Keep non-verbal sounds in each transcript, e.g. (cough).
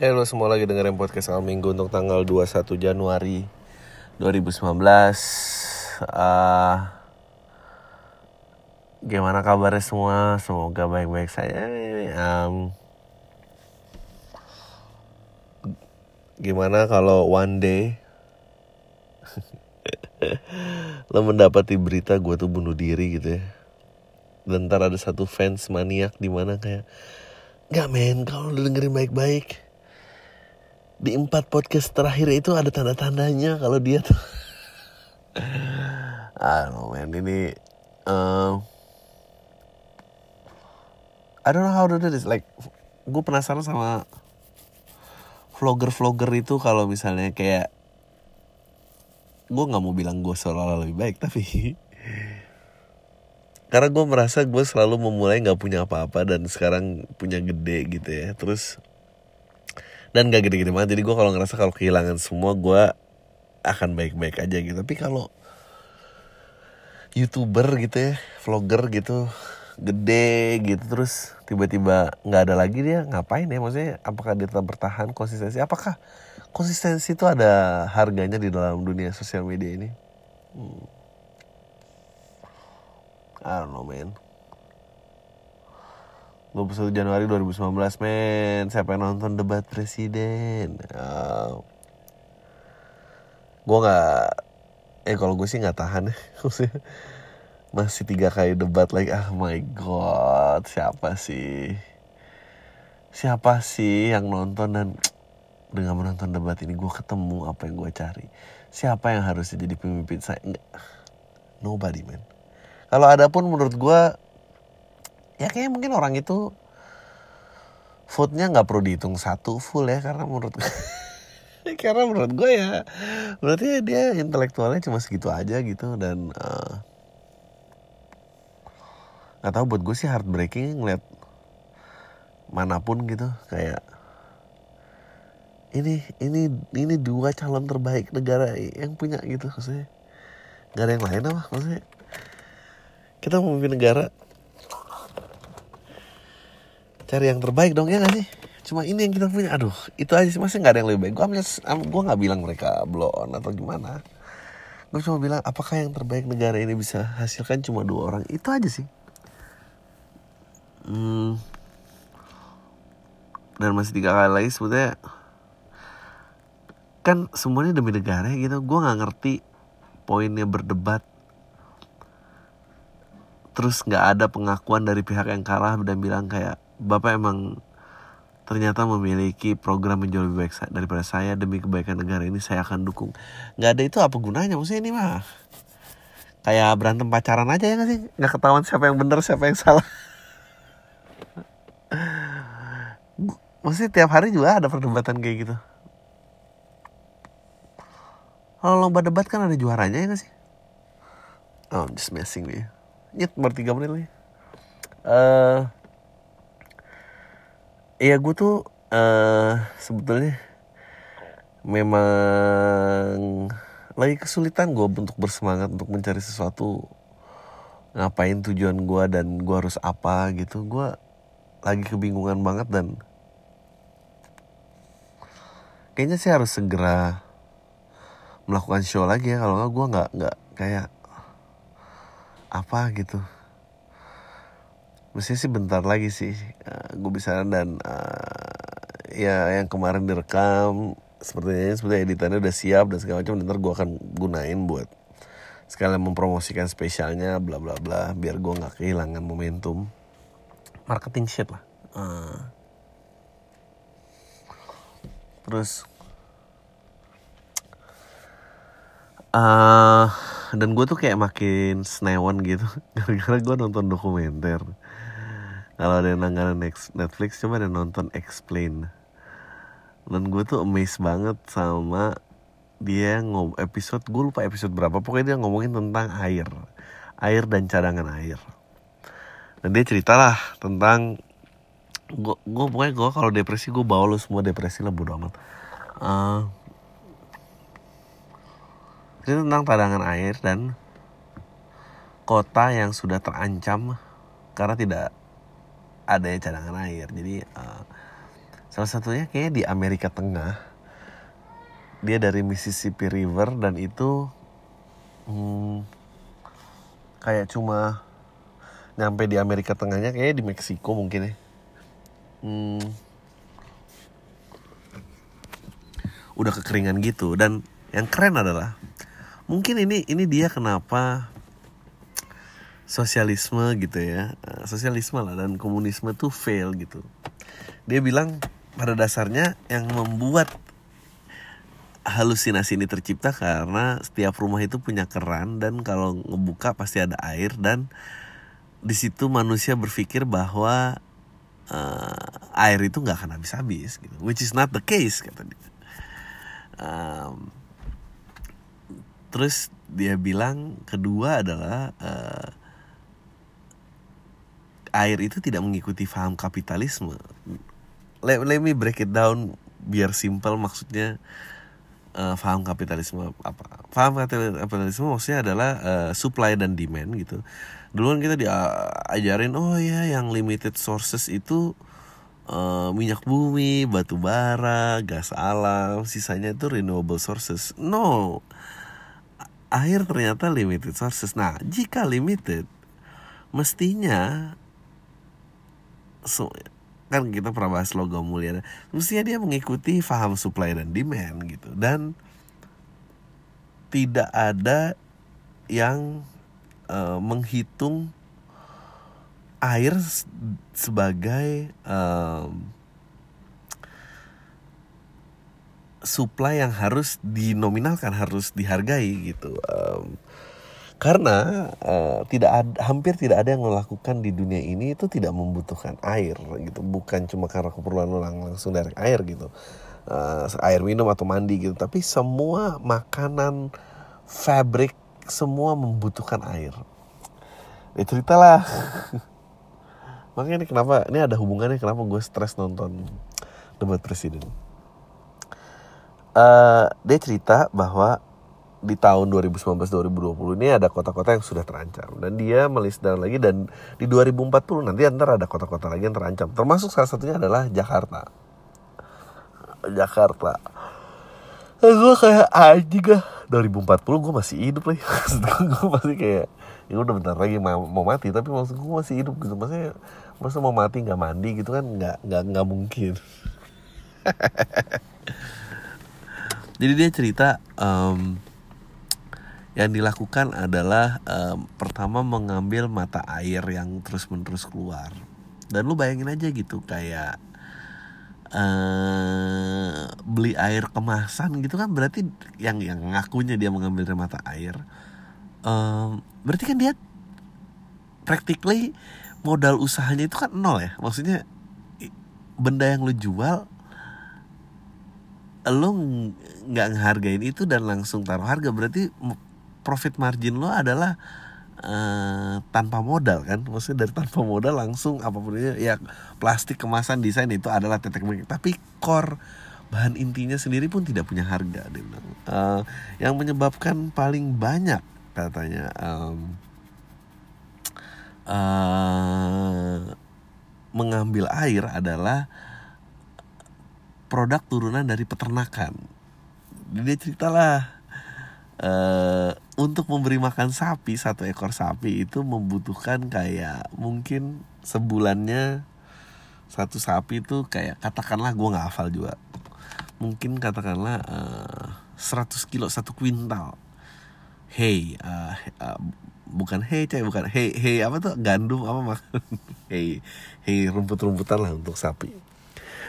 Eh lo semua lagi dengerin podcast Al Minggu untuk tanggal 21 Januari 2019 Ah, Gimana kabarnya semua? Semoga baik-baik saja. Am, Gimana kalau one day? (laughs) Lo mendapati berita gue tuh bunuh diri gitu ya. Dan ntar ada satu fans maniak di mana kayak Gak men, kalau dengerin baik-baik di empat podcast terakhir itu ada tanda-tandanya kalau dia tuh. Know man ini um, I don't know how to do this. Like gue penasaran sama vlogger-vlogger itu kalau misalnya kayak gue nggak mau bilang gue seolah lebih baik tapi (laughs) karena gue merasa gue selalu memulai nggak punya apa-apa dan sekarang punya gede gitu ya. Terus dan gak gede-gede banget. Jadi gue kalau ngerasa kalau kehilangan semua gue akan baik-baik aja gitu. Tapi kalau youtuber gitu ya vlogger gitu gede gitu terus tiba-tiba nggak ada lagi dia ngapain ya? Maksudnya apakah dia tetap bertahan konsistensi? Apakah konsistensi itu ada harganya di dalam dunia sosial media ini? Hmm. I don't know man 21 Januari 2019 men. Siapa yang nonton debat presiden? Uh, Gue gak Eh kalau gue sih gak tahan ya. (laughs) Masih tiga kali debat lagi. Ah oh my god Siapa sih? Siapa sih yang nonton dan (tsk) Dengan menonton debat ini? Gue ketemu apa yang gue cari? Siapa yang harusnya jadi pemimpin saya? Enggak Nobody man Kalau ada pun menurut gue ya kayaknya mungkin orang itu vote-nya nggak perlu dihitung satu full ya karena menurut (laughs) karena menurut gue ya berarti dia intelektualnya cuma segitu aja gitu dan uh, nggak tahu buat gue sih heartbreaking ngeliat mana pun gitu kayak ini ini ini dua calon terbaik negara yang punya gitu maksudnya. Nggak ada yang lain apa maksudnya? Kita memimpin negara cari yang terbaik dong ya gak sih? Cuma ini yang kita punya. Aduh itu aja sih. Masih nggak ada yang lebih baik? Gue gue nggak bilang mereka blow on atau gimana. Gue cuma bilang apakah yang terbaik negara ini bisa hasilkan cuma dua orang? Itu aja sih. Hmm, dan masih tiga kali lagi sebetulnya. Kan semuanya demi negara gitu. Gue nggak ngerti poinnya berdebat. Terus nggak ada pengakuan dari pihak yang kalah dan bilang kayak bapak emang ternyata memiliki program yang jauh lebih baik daripada saya demi kebaikan negara ini saya akan dukung. Nggak ada itu apa gunanya maksudnya ini mah? Kayak berantem pacaran aja ya nggak sih? Nggak ketahuan siapa yang benar siapa yang salah. (laughs) Maksudnya tiap hari juga ada perdebatan kayak gitu. Kalau lomba debat kan ada juaranya ya nggak sih? Oh just messing you. Nyet baru tiga menit lagi. Uh, Iya gue tuh uh, sebetulnya memang lagi kesulitan gue untuk bersemangat untuk mencari sesuatu ngapain tujuan gue dan gue harus apa gitu. Gue lagi kebingungan banget dan kayaknya sih harus segera melakukan show lagi ya. Kalau nggak gue nggak nggak kayak apa gitu mestinya sih bentar lagi sih uh, gue bisa dan uh, ya yang kemarin direkam sepertinya seperti editannya udah siap dan segala macam ntar gue akan gunain buat sekalian mempromosikan spesialnya bla bla bla biar gue nggak kehilangan momentum. Marketing shit lah. Uh. terus uh, dan gue tuh kayak makin senewan gitu (laughs) gara-gara gue nonton dokumenter kalau ada yang langganan Netflix coba ada nonton Explain. Dan gue tuh amazed banget sama dia ngom episode gue lupa episode berapa pokoknya dia ngomongin tentang air. Air dan cadangan air. Dan dia ceritalah tentang gue gue pokoknya gue kalau depresi gue bawa lo semua depresi lah bodo amat. Uh, tentang cadangan air dan kota yang sudah terancam karena tidak adanya cadangan air. Jadi uh, salah satunya kayaknya di Amerika Tengah dia dari Mississippi River dan itu hmm, kayak cuma nyampe di Amerika Tengahnya kayaknya di Meksiko mungkin ya. Hmm, udah kekeringan gitu. Dan yang keren adalah mungkin ini ini dia kenapa sosialisme gitu ya. Eh, sosialisme lah dan komunisme tuh fail gitu. Dia bilang pada dasarnya yang membuat halusinasi ini tercipta karena setiap rumah itu punya keran dan kalau ngebuka pasti ada air dan di situ manusia berpikir bahwa uh, air itu nggak akan habis-habis gitu which is not the case kata dia. Um, terus dia bilang kedua adalah uh, air itu tidak mengikuti paham kapitalisme. Let, let me break it down biar simple maksudnya uh, paham kapitalisme apa? Paham kapitalisme maksudnya adalah uh, supply dan demand gitu. Duluan kita diajarin oh ya yang limited sources itu uh, minyak bumi, batu bara, gas alam, sisanya itu renewable sources. No air ternyata limited sources. Nah, jika limited, mestinya so, kan kita pernah bahas logam mulia, mestinya dia mengikuti faham supply dan demand gitu. Dan tidak ada yang uh, menghitung air sebagai um, supply yang harus dinominalkan harus dihargai gitu. Um, karena uh, tidak ada, hampir tidak ada yang melakukan di dunia ini itu tidak membutuhkan air gitu. Bukan cuma karena keperluan lang langsung dari air gitu. Uh, air minum atau mandi gitu. Tapi semua makanan fabric semua membutuhkan air. Ya ceritalah (laughs) makanya ini kenapa ini ada hubungannya kenapa gue stres nonton debat presiden. Uh, dia cerita bahwa di tahun 2019-2020 ini ada kota-kota yang sudah terancam. Dan dia melist down lagi dan di 2040 nanti antara ada kota-kota lagi yang terancam. Termasuk salah satunya adalah Jakarta. Jakarta. Nah, gue kayak anjing gak 2040 gue masih hidup lagi. (laughs) Gue masih kayak ya udah bentar lagi mau, mau mati tapi maksud gue masih hidup gitu. Maksudnya masa mau mati nggak mandi gitu kan nggak nggak nggak mungkin. (laughs) Jadi dia cerita um, yang dilakukan adalah um, pertama mengambil mata air yang terus menerus keluar. Dan lu bayangin aja gitu kayak uh, beli air kemasan gitu kan berarti yang yang ngakunya dia mengambil dari mata air um, berarti kan dia practically modal usahanya itu kan nol ya? Maksudnya benda yang lu jual lo nggak ngehargain itu dan langsung taruh harga berarti profit margin lo adalah uh, tanpa modal kan? Maksudnya dari tanpa modal langsung apa pun itu ya plastik kemasan desain itu adalah tetek bengek tapi core bahan intinya sendiri pun tidak punya harga dia bilang. Uh, yang menyebabkan paling banyak katanya um, uh, mengambil air adalah produk turunan dari peternakan. Dia ceritalah uh, untuk memberi makan sapi satu ekor sapi itu membutuhkan kayak mungkin sebulannya satu sapi itu kayak katakanlah gue nggak hafal juga. Mungkin katakanlah uh, eh, 100 kilo satu kuintal. Hey uh, uh, bukan hey cek bukan hey hey apa tuh? Gandum apa makan (laughs) hey hey rumput-rumputan lah untuk sapi.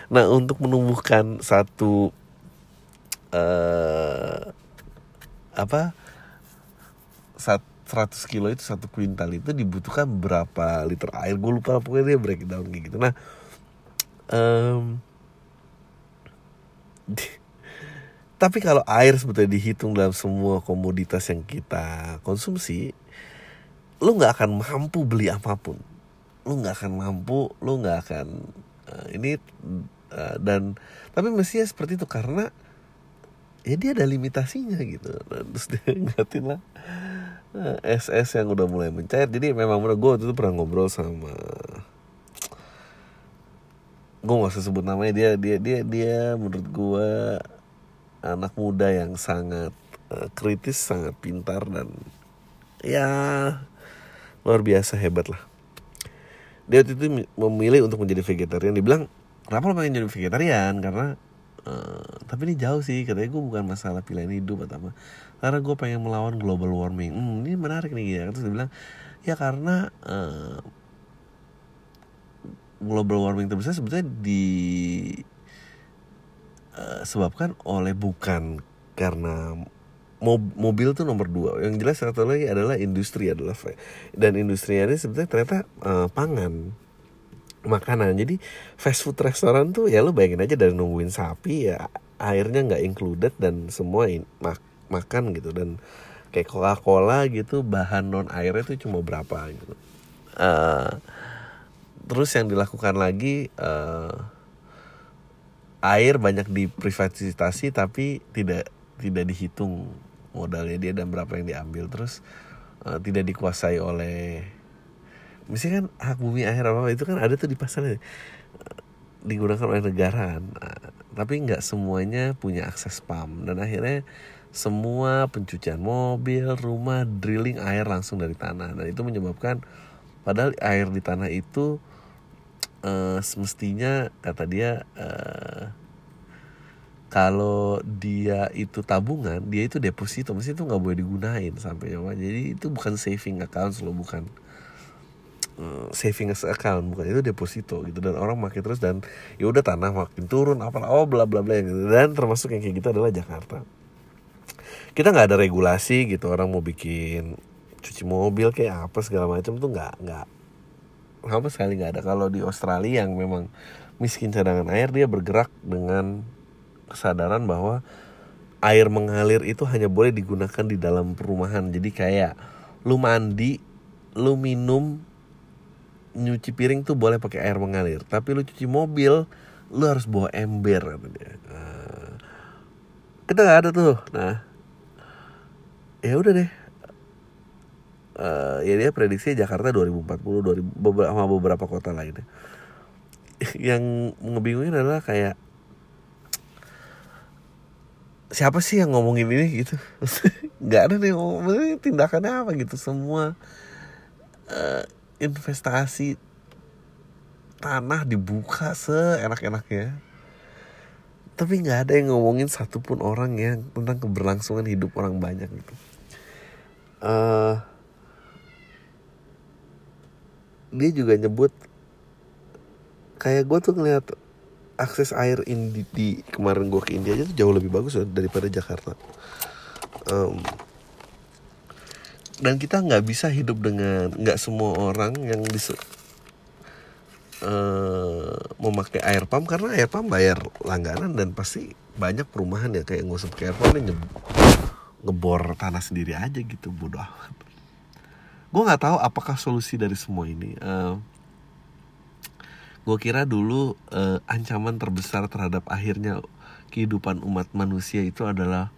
Nah untuk menumbuhkan satu uh, apa sat, 100 kilo itu satu kuintal itu dibutuhkan berapa liter air? Gue lupa pokoknya dia breakdown kayak gitu. Nah um, tapi kalau air sebetulnya dihitung dalam semua komoditas yang kita konsumsi lu nggak akan mampu beli apa pun. Lu nggak akan mampu lu nggak akan uh, ini Eh, dan tapi mestinya seperti itu karena ya dia ada limitasinya gitu. Terus dia ngatin lah. SS eh, yang udah mulai mencair. Jadi memang menurut gue waktu itu pernah ngobrol sama gue gak usah sebut namanya. Dia dia dia dia menurut gue anak muda yang sangat uh, kritis sangat pintar dan ya luar biasa hebat lah. Dia itu memilih untuk menjadi vegetarian. Dibilang kenapa lo pengen jadi vegetarian? Karena uh, tapi ini jauh sih katanya gue bukan masalah pilihan hidup atau apa. Karena gue pengen melawan global warming. Hmm, ini menarik nih ya. Terus dia bilang ya karena uh, global warming terbesar sebetulnya di uh, sebabkan oleh bukan karena mobil tuh nomor dua. Yang jelas satu lagi adalah industri adalah dan industri ini sebetulnya ternyata uh, pangan makanan. Jadi fast food restoran tuh ya lu bayangin aja dari nungguin sapi ya airnya nggak included dan semua in, mak makan gitu. Dan kayak Coca Cola gitu bahan non airnya tuh cuma berapa gitu. Uh, terus yang dilakukan lagi uh, air banyak diprivatisasi tapi tidak tidak dihitung modalnya dia dan berapa yang diambil. Terus uh, tidak dikuasai oleh misalnya kan hak bumi air apa, itu kan ada tuh di pasar uh, digunakan oleh negara uh, tapi nggak semuanya punya akses pam dan akhirnya semua pencucian mobil rumah drilling air langsung dari tanah. Dan itu menyebabkan padahal air di tanah itu uh, semestinya kata dia uh, kalau dia itu tabungan dia itu deposito. Mesti itu nggak boleh digunain sampai nyawa. Jadi itu bukan saving account loh bukan uh, saving account bukan itu deposito gitu. Dan orang makin terus dan ya udah tanah makin turun apa oh bla bla bla gitu. Dan termasuk yang kayak gitu adalah Jakarta. Kita nggak ada regulasi gitu orang mau bikin cuci mobil kayak apa segala macam tuh nggak nggak sama sekali nggak ada. Kalau di Australia yang memang miskin cadangan air dia bergerak dengan kesadaran bahwa air mengalir itu hanya boleh digunakan di dalam perumahan. Jadi kayak lu mandi lu minum nyuci piring tuh boleh pakai air mengalir. Tapi lu cuci mobil lu harus bawa ember katanya nah, kita nggak ada tuh. Nah ya udah deh. Uh, ya dia prediksi Jakarta 2040 2000 beberapa sama beberapa kota lainnya (laughs) yang ngebingungin adalah kayak siapa sih yang ngomongin ini gitu? (laughs) Nggak ada nih tindakannya apa gitu semua uh, investasi tanah dibuka seenak-enaknya. Tapi nggak ada yang ngomongin satupun orang yang tentang keberlangsungan hidup orang banyak gitu. Uh, dia juga nyebut kayak gue tuh ngeliat akses air ini di, kemarin gue ke India aja tuh jauh lebih bagus daripada Jakarta. Um, dan kita nggak bisa hidup dengan nggak semua orang yang bisa uh, memakai air pump karena air pump bayar langganan dan pasti banyak perumahan ya kayak nggak usah pakai air pump nge ngebor tanah sendiri aja gitu bodoh gue nggak tahu apakah solusi dari semua ini uh, gue kira dulu uh, ancaman terbesar terhadap akhirnya kehidupan umat manusia itu adalah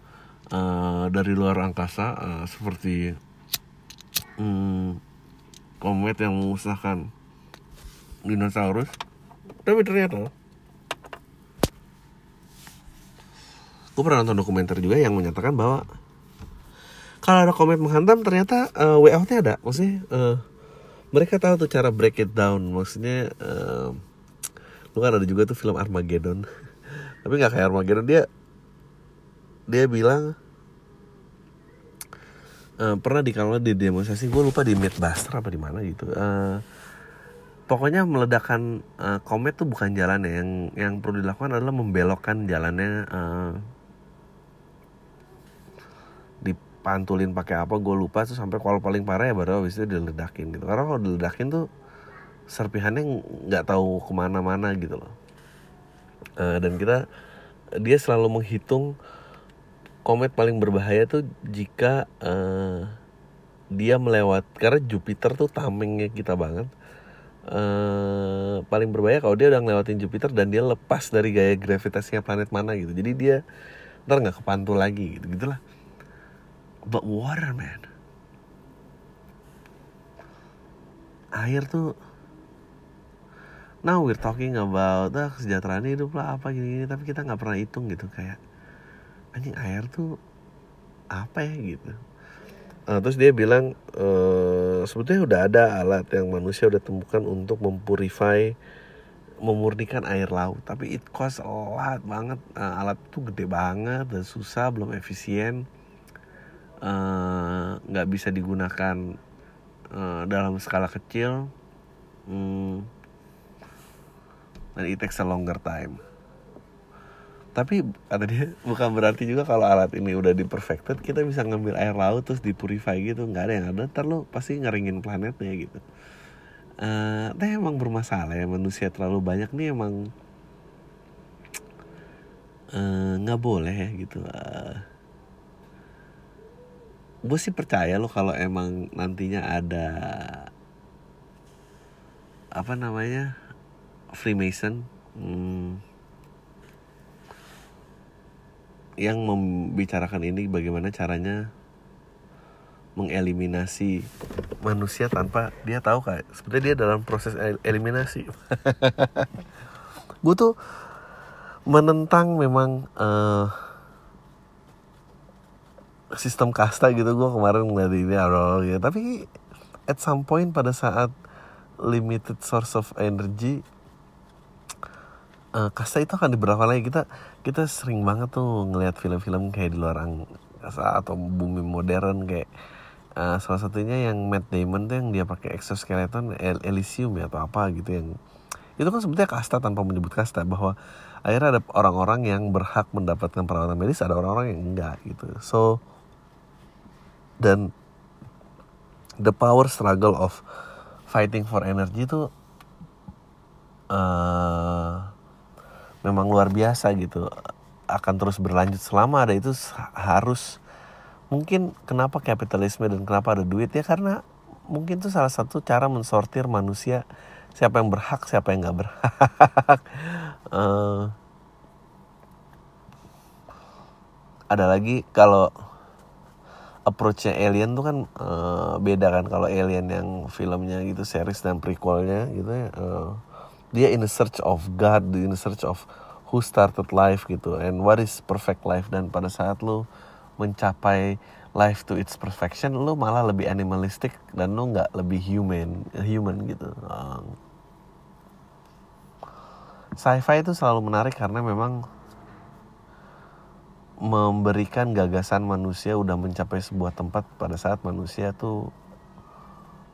uh, dari luar angkasa uh, seperti um, komet yang memusnahkan dinosaurus. Tapi ternyata gue pernah nonton dokumenter juga yang menyatakan bahwa kalau ada komet menghantam ternyata uh, way outnya ada. Maksudnya uh, mereka tahu tuh cara break it down. Maksudnya uh, lu kan ada juga tuh film Armageddon. (laughs) Tapi nggak kayak Armageddon. Dia dia bilang uh, pernah di kalau di demonstrasi gue lupa di Midbuster apa di mana gitu. Uh, pokoknya meledakan uh, komet tuh bukan jalannya. Yang yang perlu dilakukan adalah membelokkan jalannya uh, pantulin pakai apa gue lupa. Tuh sampai kalau paling parah ya baru habis itu diledakin gitu. Karena kalau diledakin tuh serpihannya nggak tahu ke mana-mana gitu loh. Uh, dan kita dia selalu menghitung komet paling berbahaya tuh jika uh, dia melewat karena Jupiter tuh tamengnya kita banget. Uh, paling berbahaya kalau dia udah ngelewatin Jupiter dan dia lepas dari gaya gravitasinya planet mana gitu. Jadi dia ntar nggak kepantul lagi gitu gitulah. But water man. Air tuh now we're talking about ah, kesejahteraan hidup lah apa gini-gini tapi kita nggak pernah hitung gitu kayak anjing air tuh apa ya? Gitu. Uh, terus dia bilang uh, sebetulnya udah ada alat yang manusia udah temukan untuk mempurify memurnikan air laut. Tapi it cost a lot banget. Uh, alat tuh gede banget dan susah belum efisien. Nggak uh, bisa digunakan uh, dalam skala kecil. Hmm, dan it takes a longer time tapi kata dia bukan berarti juga kalau alat ini udah di perfected kita bisa ngambil air laut terus dipurify gitu. Nggak ada yang ada ntar lo pasti ngeringin planetnya gitu. Uh, nah emang bermasalah ya manusia terlalu banyak nih emang eh, nggak uh, boleh ya gitu. Uh, eh, gue sih percaya lo kalau emang nantinya ada apa namanya Freemason hmm, yang membicarakan ini bagaimana caranya mengeliminasi manusia tanpa dia tahu kayak seperti dia dalam proses eliminasi. (laughs) Gue tuh menentang memang uh, sistem kasta gitu. Gue kemarin ngeliat ini ya tapi at some point pada saat limited source of energy uh, kasta itu akan diberapa lagi. Kita kita sering banget tuh ngelihat film-film kayak di luar angkasa atau bumi modern kayak uh, salah satunya yang Matt Damon tuh yang dia pakai exoskeleton El Elysium ya atau apa gitu yang itu kan sebetulnya kasta tanpa menyebut kasta bahwa akhirnya ada orang-orang yang berhak mendapatkan perawatan medis ada orang-orang yang enggak gitu. So dan the power struggle of fighting for energy itu uh, memang luar biasa gitu akan terus berlanjut selama ada itu harus mungkin kenapa kapitalisme dan kenapa ada duit? Ya karena mungkin itu salah satu cara mensortir manusia siapa yang berhak siapa yang nggak berhak. Uh, (laughs) ada lagi kalau approachnya alien tuh kan uh, beda kan kalau alien yang filmnya gitu series dan prequelnya gitu ya uh, dia in the search of God, in the search of who started life gitu, and what is perfect life. Dan pada saat lu mencapai life to its perfection, lu malah lebih animalistic dan lu nggak lebih human, human gitu. Um, sci-fi itu selalu menarik karena memang memberikan gagasan manusia udah mencapai sebuah tempat pada saat manusia tuh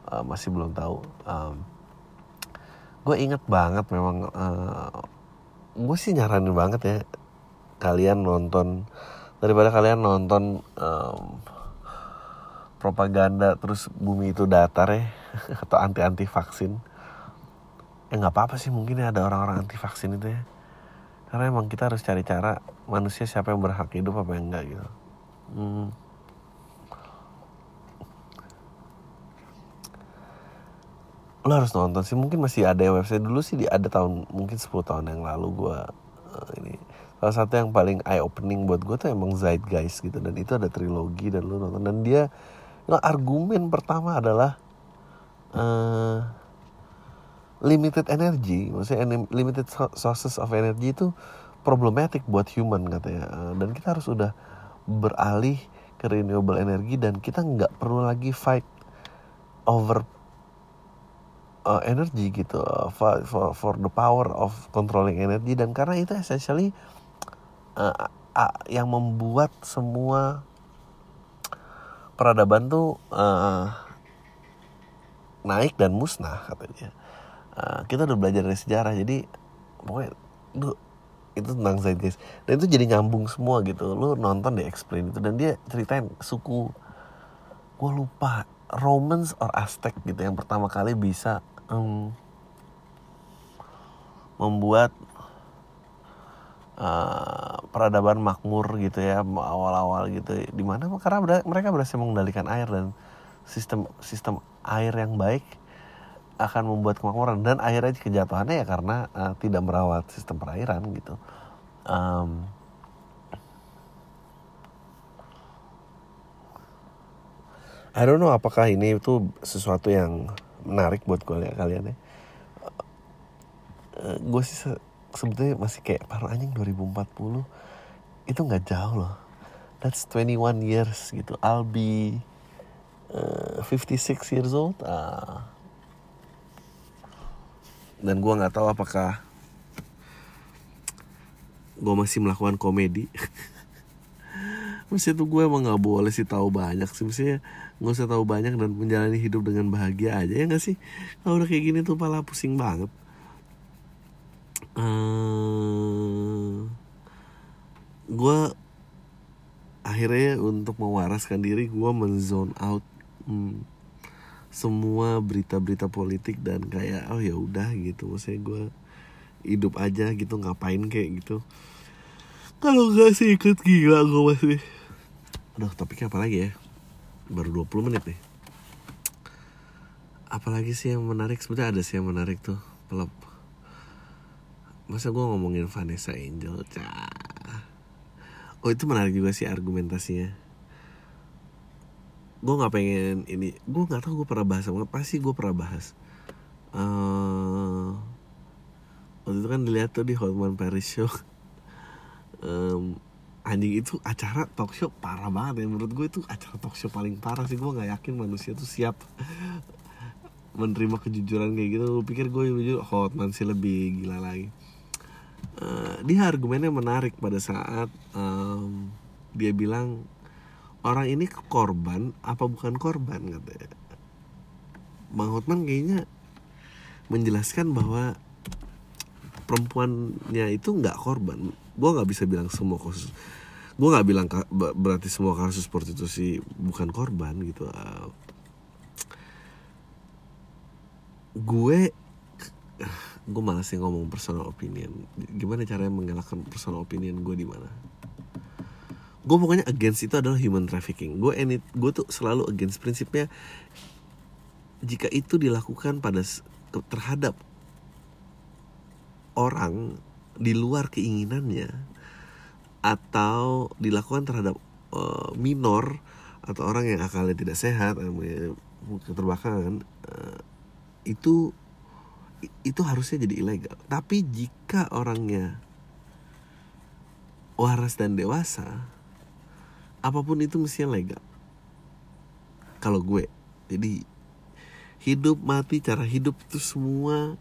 uh, masih belum tahu. Um, gue inget banget memang uh, gue sih nyaranin banget ya kalian nonton daripada kalian nonton um, propaganda terus bumi itu datar ya (laughs) atau anti anti vaksin. Ya nggak apa apa sih mungkin ya ada orang-orang anti vaksin itu ya. Karena emang kita harus cari cara manusia siapa yang berhak hidup apa yang enggak gitu. Hmm. Lo harus nonton sih mungkin masih ada website dulu sih ada tahun mungkin 10 tahun yang lalu gue uh, ini. Salah satu yang paling eye opening buat gue tuh emang Zeitgeist gitu dan itu ada trilogi dan lo nonton. Dan dia you argumen pertama adalah uh, limited energy maksudnya limited sources of energy itu problematic buat human katanya. Uh, dan kita harus udah beralih ke renewable energy dan kita nggak perlu lagi fight over uh, energi gitu for, for for the power of controlling energy. Dan karena itu essentially uh, uh, yang membuat semua peradaban tuh uh, naik dan musnah katanya. Uh, kita udah belajar dari sejarah jadi pokoknya lu itu tentang guys dan itu jadi nyambung semua gitu. Lu nonton di explain itu dan dia ceritain suku gue lupa Romans or Aztec gitu yang pertama kali bisa um, membuat uh, peradaban makmur gitu ya awal-awal gitu. Di mana karena mereka berhasil mengendalikan air dan sistem sistem air yang baik akan membuat kemakmuran. Dan akhirnya kejatuhannya ya karena uh, tidak merawat sistem perairan gitu. Um, I don't know apakah ini itu sesuatu yang menarik buat gue kalian ya. Gue sih se- sebetulnya masih kayak paruh anjing 2040 itu nggak jauh loh. That's 21 years gitu. I'll be uh, 56 years old. Ah. dan gue nggak tahu apakah gue masih melakukan komedi (laughs) Maksudnya tuh gue emang gak boleh sih tahu banyak sih. Maksudnya gak usah tahu banyak dan menjalani hidup dengan bahagia aja ya gak sih? Kalau udah kayak gini tuh pala pusing banget. Uh, Gue akhirnya untuk mewaraskan diri gue menzone out hmm, semua berita-berita politik dan kayak oh ya udah gitu. Maksudnya gue hidup aja gitu ngapain kayak gitu. Kalau gak sih ikut gila gue masih Aduh topiknya apa lagi ya? Baru 20 menit nih. Apalagi sih yang menarik? Sebenernya ada sih yang menarik tuh. Pelop Masa gue ngomongin Vanessa Angel Cah. Oh itu menarik juga sih argumentasinya. Gue gak pengen ini Gue gak tahu gue pernah bahas apa Pasti gue pernah bahas. Uh, Waktu itu kan dilihat tuh di Hotman Paris Show. (laughs) Um, anjing itu acara talk show parah banget ya. Menurut gue itu acara talk show paling parah sih. Gue nggak yakin manusia tuh siap menerima kejujuran kayak gitu. Gue pikir gue jujur Hotman sih lebih gila lagi. Uh, dia argumennya menarik pada saat um, dia bilang orang ini korban apa bukan korban? katanya Bang Hotman kayaknya menjelaskan bahwa perempuannya itu nggak korban. Gue nggak bisa bilang semua kasus gue nggak bilang berarti semua kasus prostitusi bukan korban gitu uh, gue gue malas sih ngomong personal opinion. Gimana caranya mengelakkan personal opinion gue di mana? Gue pokoknya against itu adalah human trafficking. Gue ini gue tuh selalu against prinsipnya jika itu dilakukan pada terhadap orang di luar keinginannya atau dilakukan terhadap uh, minor atau orang yang akalnya tidak sehat keterbelakangan uh, itu itu harusnya jadi ilegal. Tapi jika orangnya waras dan dewasa apa pun itu mestinya legal. Kalau gue jadi hidup mati cara hidup itu semua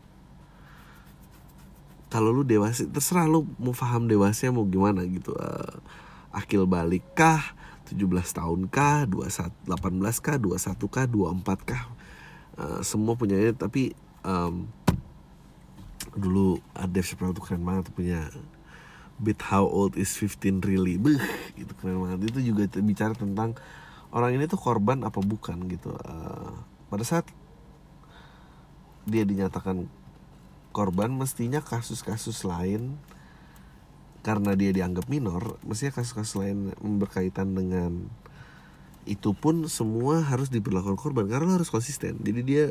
kalau lu dewasa terserah lu mau paham dewasa mau gimana gitu. Uh, akil balik kah 17 tahun kah 21 18 kah 21 kah 24 kah. Uh, semua punyanya tapi um, dulu Dave Chappelle tuh keren banget punya. Bit How Old Is 15 Really? Beuh, gitu keren banget. Itu juga bicara tentang orang ini tuh korban apa bukan gitu. Uh, pada saat dia dinyatakan korban mestinya kasus-kasus lain karena dia dianggap minor mestinya kasus-kasus lain berkaitan dengan itu pun semua harus diberlakukan korban karena harus konsisten. Jadi dia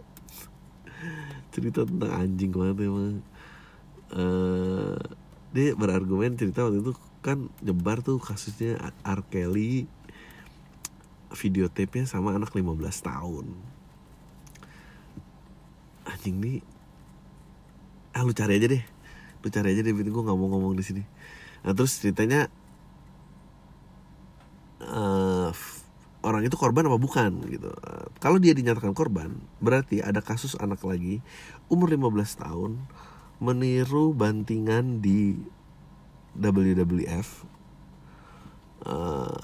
(laughs) cerita tentang anjing banget emang. Uh, dia berargumen cerita waktu itu kan nyebar tuh kasusnya R. Kelly videotapenya sama anak 15 tahun. Anjing nih ah lu cari aja deh. Lu cari aja deh gue nggak mau ngomong di sini. Nah terus ceritanya uh, orang itu korban apa bukan gitu. Uh, kalau dia dinyatakan korban berarti ada kasus anak lagi umur 15 tahun meniru bantingan di WWF uh,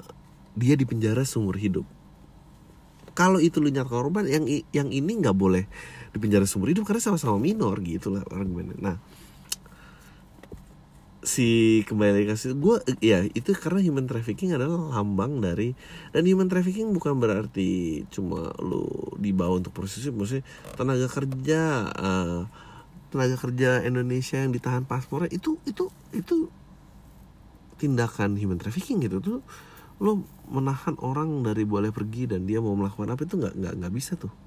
dia dipenjara seumur hidup. Kalau itu lu nyatakan korban yang yang ini nggak boleh di penjara seumur hidup karena sama-sama minor gitu lah argumennya. Nah, si kembali kasih gue ya itu karena human trafficking adalah lambang dari dan human trafficking bukan berarti cuma lu dibawa untuk prostitusi maksudnya tenaga kerja uh, tenaga kerja Indonesia yang ditahan paspornya itu itu itu tindakan human trafficking gitu tuh lo menahan orang dari boleh pergi dan dia mau melakukan apa itu nggak nggak nggak bisa tuh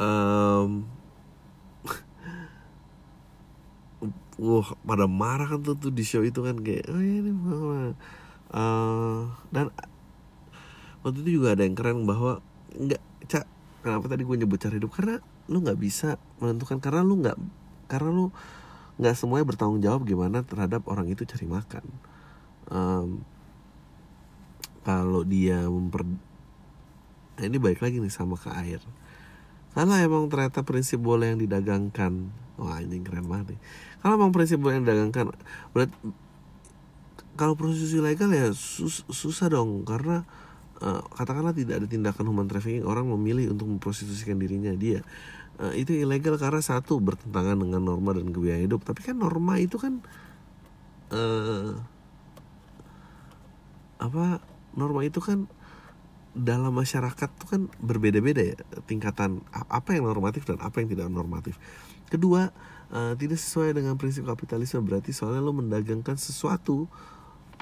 um, wah pada marah kan tuh, tuh di show itu kan kayak oh ini uh, dan waktu itu juga ada yang keren bahwa nggak cak kenapa tadi gue nyebut cara hidup? Karena lu nggak bisa menentukan karena lu nggak karena lu nggak semuanya bertanggung jawab gimana terhadap orang itu cari makan. Um, kalau dia memper nah ini baik lagi nih sama ke air karena emang ternyata prinsip boleh yang didagangkan. Wah ini keren banget nih. Kalau emang prinsip boleh yang didagangkan berarti kalau prostitusi ilegal ya sus susah dong. Karena uh, katakanlah tidak ada tindakan human trafficking orang memilih untuk memprostitusikan dirinya dia. Uh, itu ilegal karena satu bertentangan dengan norma dan kebiayaan hidup. Tapi kan norma itu kan uh, apa norma itu kan dalam masyarakat tuh kan berbeda-beda ya tingkatan apa yang normatif dan apa yang tidak normatif. Kedua, uh, tidak sesuai dengan prinsip kapitalisme berarti soalnya lo mendagangkan sesuatu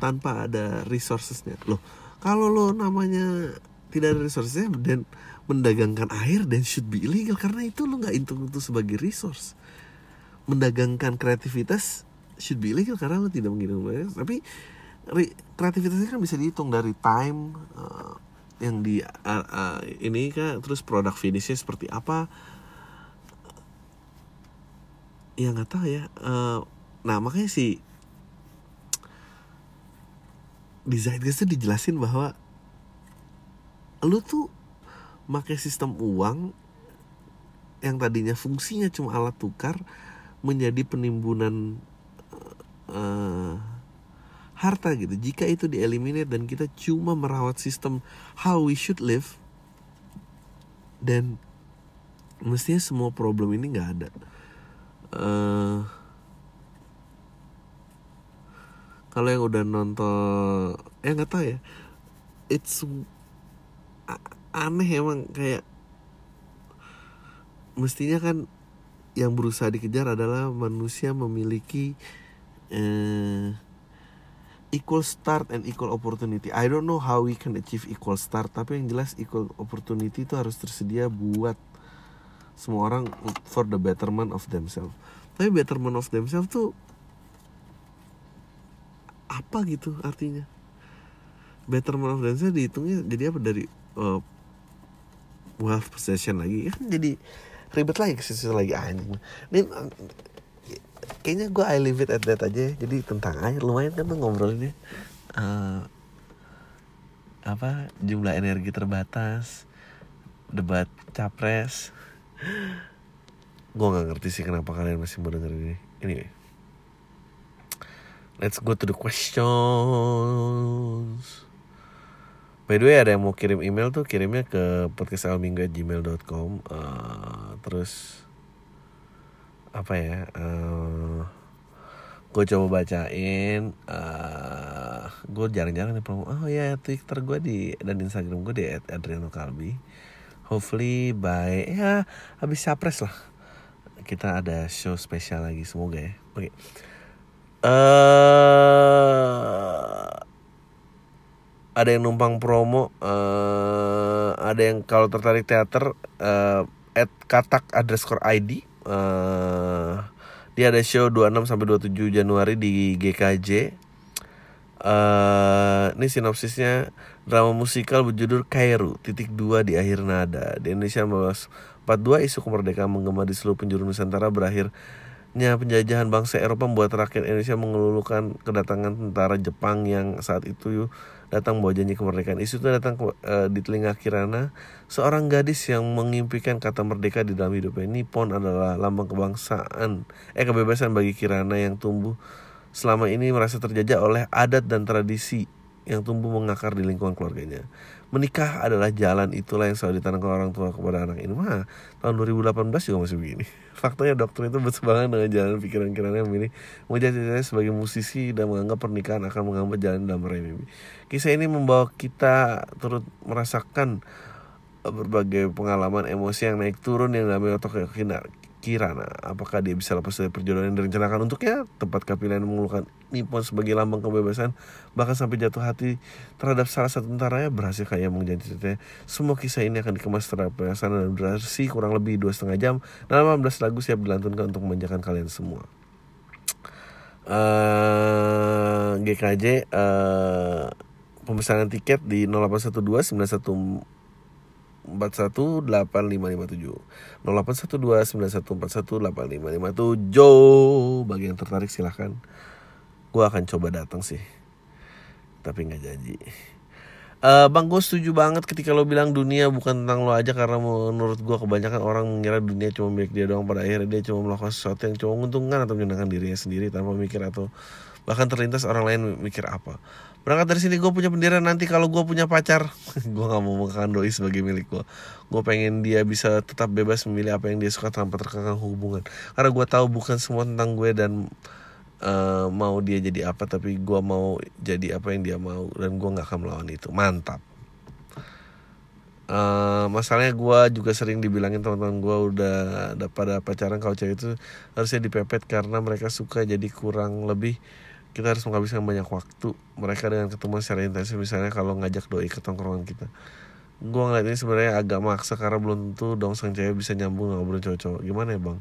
tanpa ada resourcesnya. Loh, kalau lo namanya tidak ada resourcesnya dan mendagangkan air dan should be illegal karena itu lo nggak hitung itu sebagai resource. Mendagangkan kreativitas should be illegal karena lo tidak mengirim tapi kreativitasnya kan bisa dihitung dari time uh, yang di uh, uh, ini kan terus produk finishnya seperti apa? Ya nggak tahu ya. Uh, nah makanya di Zeitgeist tuh dijelasin bahwa lu tuh pakai sistem uang yang tadinya fungsinya cuma alat tukar menjadi penimbunan uh, harta gitu. Jika itu dieliminate dan kita cuma merawat sistem how we should live dan mestinya semua problem ini nggak ada. Uh, kalau yang udah nonton ya nggak tahu ya. It's aneh emang kayak mestinya kan yang berusaha dikejar adalah manusia memiliki uh, equal start and equal opportunity. I don't know how we can achieve equal start, tapi yang jelas equal opportunity itu harus tersedia buat semua orang for the betterment of themselves. Tapi betterment of themselves tuh apa gitu artinya? Betterment of themselves dihitungnya jadi apa dari uh, wealth possession lagi kan (laughs) jadi ribet lagi ke situ lagi anjing. Ini kayaknya gue I leave it at that aja jadi tentang air lumayan kan ngobrolinnya. Uh, apa jumlah energi terbatas debat capres. Gue nggak ngerti sih kenapa kalian masih mau denger ini. Anyway let's go to the questions. By the way ada yang mau kirim email tuh kirimnya ke podcastalminggu@gmail.com uh, terus apa ya uh, gue coba bacain uh, gue jarang-jarang nih promo. Oh ya twitter gue di dan instagram gue di Adriano Kalbi hopefully by ya habis capres lah. Kita ada show spesial lagi semoga ya. Oke. Okay. uh, ada yang numpang promo uh, ada yang kalau tertarik teater uh, at katak underscore id uh, dia ada show 26 sampai 27 Januari di GKJ. Uh, eh, ini sinopsisnya drama musikal berjudul Kairu titik dua di akhir nada di Indonesia membawa 42 isu kemerdekaan menggema di seluruh penjuru Nusantara berakhirnya penjajahan bangsa Eropa membuat rakyat Indonesia mengeluhkan kedatangan tentara Jepang yang saat itu datang bawa janji kemerdekaan. Isu itu datang ke, uh, di telinga Kirana, seorang gadis yang mengimpikan kata merdeka di dalam hidupnya. Nippon adalah lambang kebangsaan, eh kebebasan bagi Kirana yang tumbuh selama ini merasa terjajah oleh adat dan tradisi yang tumbuh mengakar di lingkungan keluarganya. Menikah adalah jalan itulah yang selalu ditanamkan orang tua kepada anak ini. Mah tahun 2018 juga masih begini. (laughs) Faktanya dokter itu berseberangan dengan jalan pikiran-pikirannya yang memilih menjadi sebagai musisi dan menganggap pernikahan akan menghambat jalan dalam meraih mimpi. Kisah ini membawa kita turut merasakan berbagai pengalaman emosi yang naik turun yang dalam otak Kirana apakah dia bisa lepas dari perjodohan yang direncanakan untuknya tempatkah pilihan mengeluhkan Nippon sebagai lambang kebebasan bahkan sampai jatuh hati terhadap salah satu tentaranya berhasil kayak menjanjikan semua kisah ini akan dikemas terapasana dan durasi kurang lebih dua setengah jam dan 18 lagu siap dilantunkan untuk memanjakan kalian semua. Uh, eh, GKJ uh, eh, pemesanan tiket di 0812 91 081291418557 bagi yang tertarik silahkan. Gue akan coba datang sih. Tapi nggak janji Uh, bang gue setuju banget ketika lo bilang dunia bukan tentang lo aja karena menurut gue kebanyakan orang mengira dunia cuma milik dia doang. Pada akhirnya dia cuma melakukan sesuatu yang cuma menguntungkan atau menyenangkan dirinya sendiri tanpa mikir atau bahkan terlintas orang lain mikir apa berangkat dari sini gue punya pendirian. Nanti kalau gue punya pacar (laughs) gue nggak mau mengangkat doi sebagai milik gue gue pengen dia bisa tetap bebas memilih apa yang dia suka tanpa terkekang hubungan. Karena gue tahu bukan semua tentang gue dan uh, mau dia jadi apa tapi gue mau jadi apa yang dia mau dan gue nggak akan melawan itu. Mantap. Uh, masalahnya gue juga sering dibilangin teman-teman gue udah ada pada pacaran kalau cewek itu harusnya dipepet karena mereka suka jadi kurang lebih kita harus menghabiskan banyak waktu mereka dengan ketemu secara intensif. Misalnya kalau ngajak doi ke tongkrongan kita. Gue ngeliat ini sebenarnya agak maksa karena belum tentu dong sang cewek bisa nyambung ngobrol cowok-cowok. Gimana ya bang?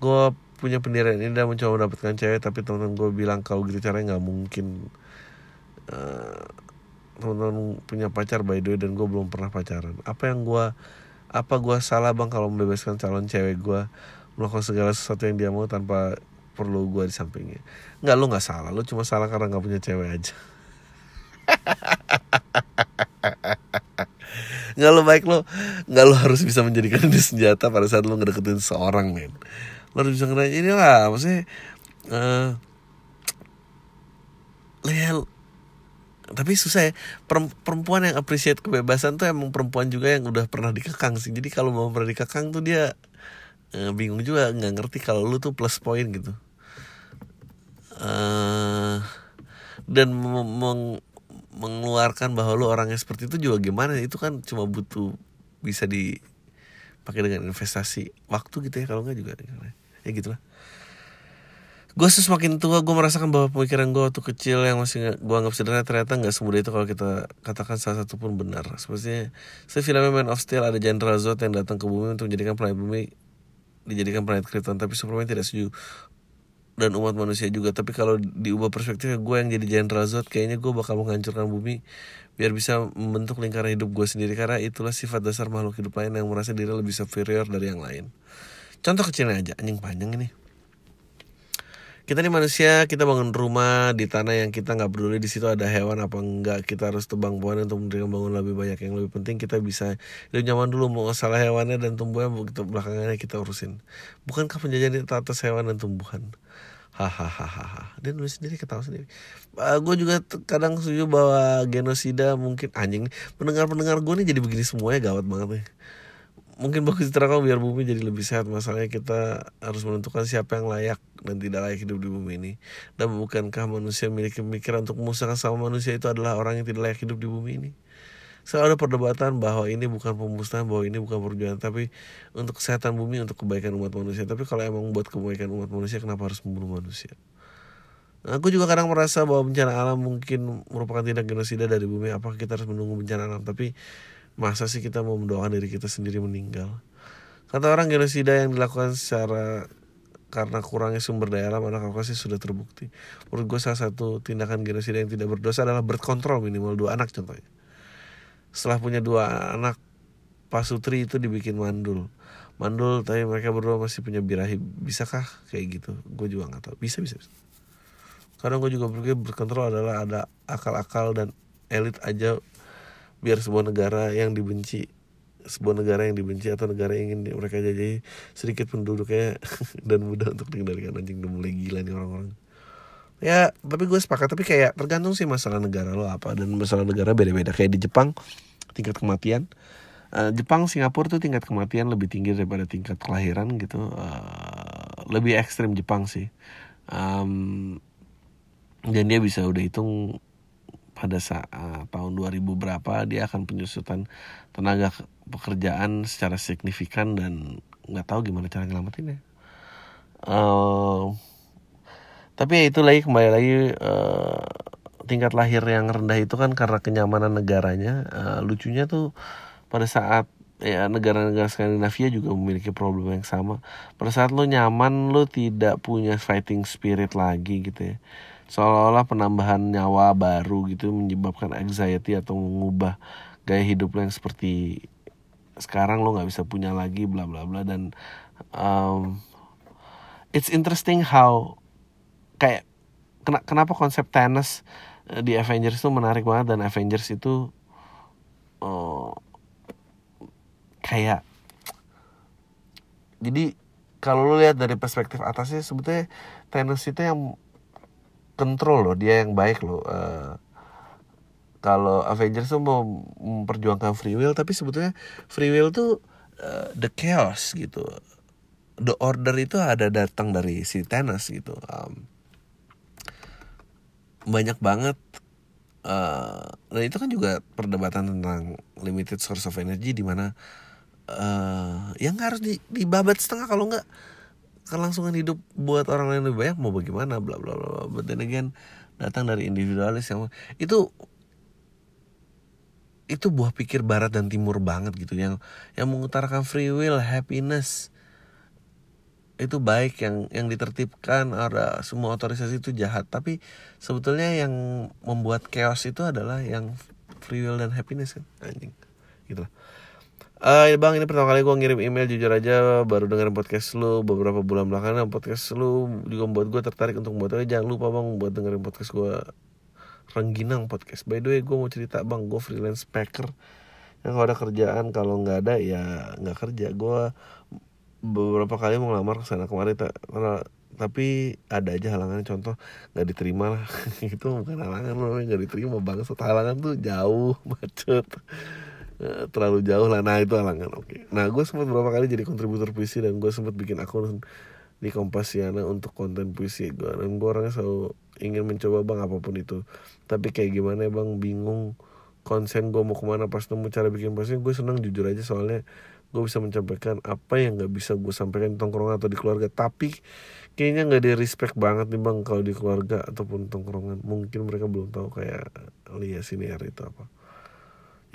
Gue punya pendirian ini dan mencoba mendapatkan cewek tapi teman-teman gue bilang kalau gitu caranya nggak mungkin. Uh, teman-teman punya pacar by the way dan gue belum pernah pacaran. Apa yang gue apa gue salah bang kalau membebaskan calon cewek gue melakukan segala sesuatu yang dia mau tanpa perlu gue di sampingnya. Nggak lo nggak salah. Lo cuma salah karena nggak punya cewek aja. (laughs) Nggak lo baik lo nggak lo harus bisa menjadikan ini senjata pada saat lo ngedeketin seorang men. Lo harus bisa ngerayain ini lah maksudnya uh, ya, tapi susah ya. Perempuan yang appreciate kebebasan tuh emang perempuan juga yang udah pernah dikekang sih. Jadi kalau mau pernah dikekang tuh dia uh, bingung juga nggak ngerti kalau lu tuh plus point gitu uh, dan meng mengeluarkan bahwa lu orangnya seperti itu juga gimana? Itu kan cuma butuh bisa dipakai dengan investasi waktu gitu ya kalau nggak juga ya gitulah. Gue semakin tua gue merasakan bahwa pemikiran gue waktu kecil yang masih gue anggap sederhana ternyata nggak semudah itu kalau kita katakan salah satu pun benar. Sepertinya filmnya Man of Steel ada General Zod yang datang ke bumi untuk menjadikan planet bumi dijadikan planet Krypton tapi Superman tidak setuju dan umat manusia juga. Tapi kalau diubah perspektifnya gue yang jadi General Zod kayaknya gue bakal menghancurkan bumi biar bisa membentuk lingkaran hidup gue sendiri. Karena itulah sifat dasar makhluk hidup lain yang merasa diri lebih superior dari yang lain. Contoh kecilnya aja, anjing panjang ini. Kita nih manusia, kita bangun rumah di tanah yang kita nggak peduli di situ ada hewan apa enggak. Kita harus tebang pohon untuk mendirikan bangun lebih banyak. Yang lebih penting kita bisa hidup nyaman dulu mau salah hewannya dan tumbuhnya begitu belakangannya kita urusin. Bukankah penjajahan itu atas hewan dan tumbuhan? hahaha dia nulis sendiri ketawa sendiri uh, gue juga kadang setuju bahwa genosida mungkin anjing pendengar pendengar gue nih jadi begini semuanya gawat banget nih mungkin bagus diterangkan biar bumi jadi lebih sehat. Masalahnya kita harus menentukan siapa yang layak dan tidak layak hidup di bumi ini. Dan bukankah manusia memiliki pemikiran untuk memusnahkan sama manusia itu adalah orang yang tidak layak hidup di bumi ini? Selalu ada perdebatan bahwa ini bukan pemusnahan bahwa ini bukan perjuangan. Tapi untuk kesehatan bumi untuk kebaikan umat manusia. Tapi kalau emang buat kebaikan umat manusia kenapa harus membunuh manusia? Aku juga kadang merasa bahwa bencana alam mungkin merupakan tindak genosida dari bumi. Apakah kita harus menunggu bencana alam? Tapi masa sih kita mau mendoakan diri kita sendiri meninggal? Kata orang genosida yang dilakukan secara karena kurangnya sumber daya alam anak sih sudah terbukti. Menurut gue salah satu tindakan genosida yang tidak berdosa adalah berkontrol minimal dua anak contohnya. Setelah punya dua anak pasutri itu dibikin mandul. Mandul tapi mereka berdua masih punya birahi. Bisakah kayak gitu? Gue juga nggak tahu. Bisa bisa, bisa. karena gue juga berpikir berkontrol adalah ada akal-akal dan elit aja biar sebuah negara yang dibenci sebuah negara yang dibenci atau negara yang ingin mereka jajahi sedikit penduduknya (laughs) dan mudah untuk dikendalikan. Anjing udah mulai gila nih orang-orang. Ya tapi gue sepakat tapi kayak tergantung sih masalah negara lo apa. Dan masalah negara beda-beda. Kayak di Jepang tingkat kematian. Uh, Jepang Singapura tuh tingkat kematian lebih tinggi daripada tingkat kelahiran gitu. Uh, lebih ekstrim Jepang sih. Um, dan dia bisa udah hitung pada saat tahun 2000 berapa dia akan penyusutan tenaga pekerjaan secara signifikan dan nggak tahu gimana cara nyelamatinnya. Uh, tapi ya itu lagi kembali lagi uh, tingkat lahir yang rendah itu kan karena kenyamanan negaranya. Uh, lucunya tuh pada saat ya negara-negara Skandinavia juga memiliki problem yang sama. Pada saat lo nyaman lo tidak punya fighting spirit lagi gitu ya seolah-olah penambahan nyawa baru gitu menyebabkan anxiety atau mengubah gaya hidup yang seperti sekarang lo nggak bisa punya lagi bla bla bla. Dan um, it's interesting how kayak kena, kenapa konsep Thanos eh, di Avengers itu menarik banget dan Avengers itu uh, kayak jadi kalau lo lihat dari perspektif atasnya sebetulnya Thanos itu yang kontrol loh dia yang baik loh uh, kalau Avengers tuh mau memperjuangkan free will tapi sebetulnya free will tuh uh, the chaos gitu. The order itu ada datang dari si Thanos gitu um, banyak banget uh, dan itu kan juga perdebatan tentang limited source of energy di mana uh, yang harus di dibabat setengah kalau nggak kelangsungan hidup buat orang lain lebih banyak mau bagaimana bla bla bla but then again datang dari individualis yang itu itu buah pikir barat dan timur banget gitu yang yang mengutarakan free will happiness. Itu baik yang yang ditertibkan ada semua otorisasi itu jahat. Tapi sebetulnya yang membuat chaos itu adalah yang free will dan happiness kan anjing. Gitu lah Uh, bang ini pertama kali gue ngirim email jujur aja baru dengerin podcast lu beberapa bulan belakangan. Podcast lu juga membuat gue tertarik untuk membuat jangan lupa bang buat dengerin podcast gue Rengginang podcast. By the way gue mau cerita bang gue freelance packer. Yang kalau ada kerjaan kalau nggak ada ya nggak kerja. Gue beberapa kali mau ngelamar ke sana kemarin tak tapi ada aja halangan contoh nggak diterima lah. (laughs) Itu bukan halangan loh nggak diterima bang halangan tuh jauh (laughs) macet terlalu jauh lah. Nah itu halangan oke. Okay. nah gue sempat beberapa kali jadi kontributor puisi dan gue sempat bikin akun di Kompasiana untuk konten puisi gue dan gue orangnya selalu ingin mencoba bang apa pun itu. Tapi kayak gimana ya bang? Bingung konsen gue mau ke mana. Pas nemu cara bikin puisi gue senang jujur aja. Soalnya gue bisa mencampaikan apa yang nggak bisa gue sampaikan di tongkrongan atau di keluarga. Tapi kayaknya nggak di respect banget nih bang kalau di keluarga ataupun tongkrongan. Mungkin mereka belum tahu kayak lihat sini itu apa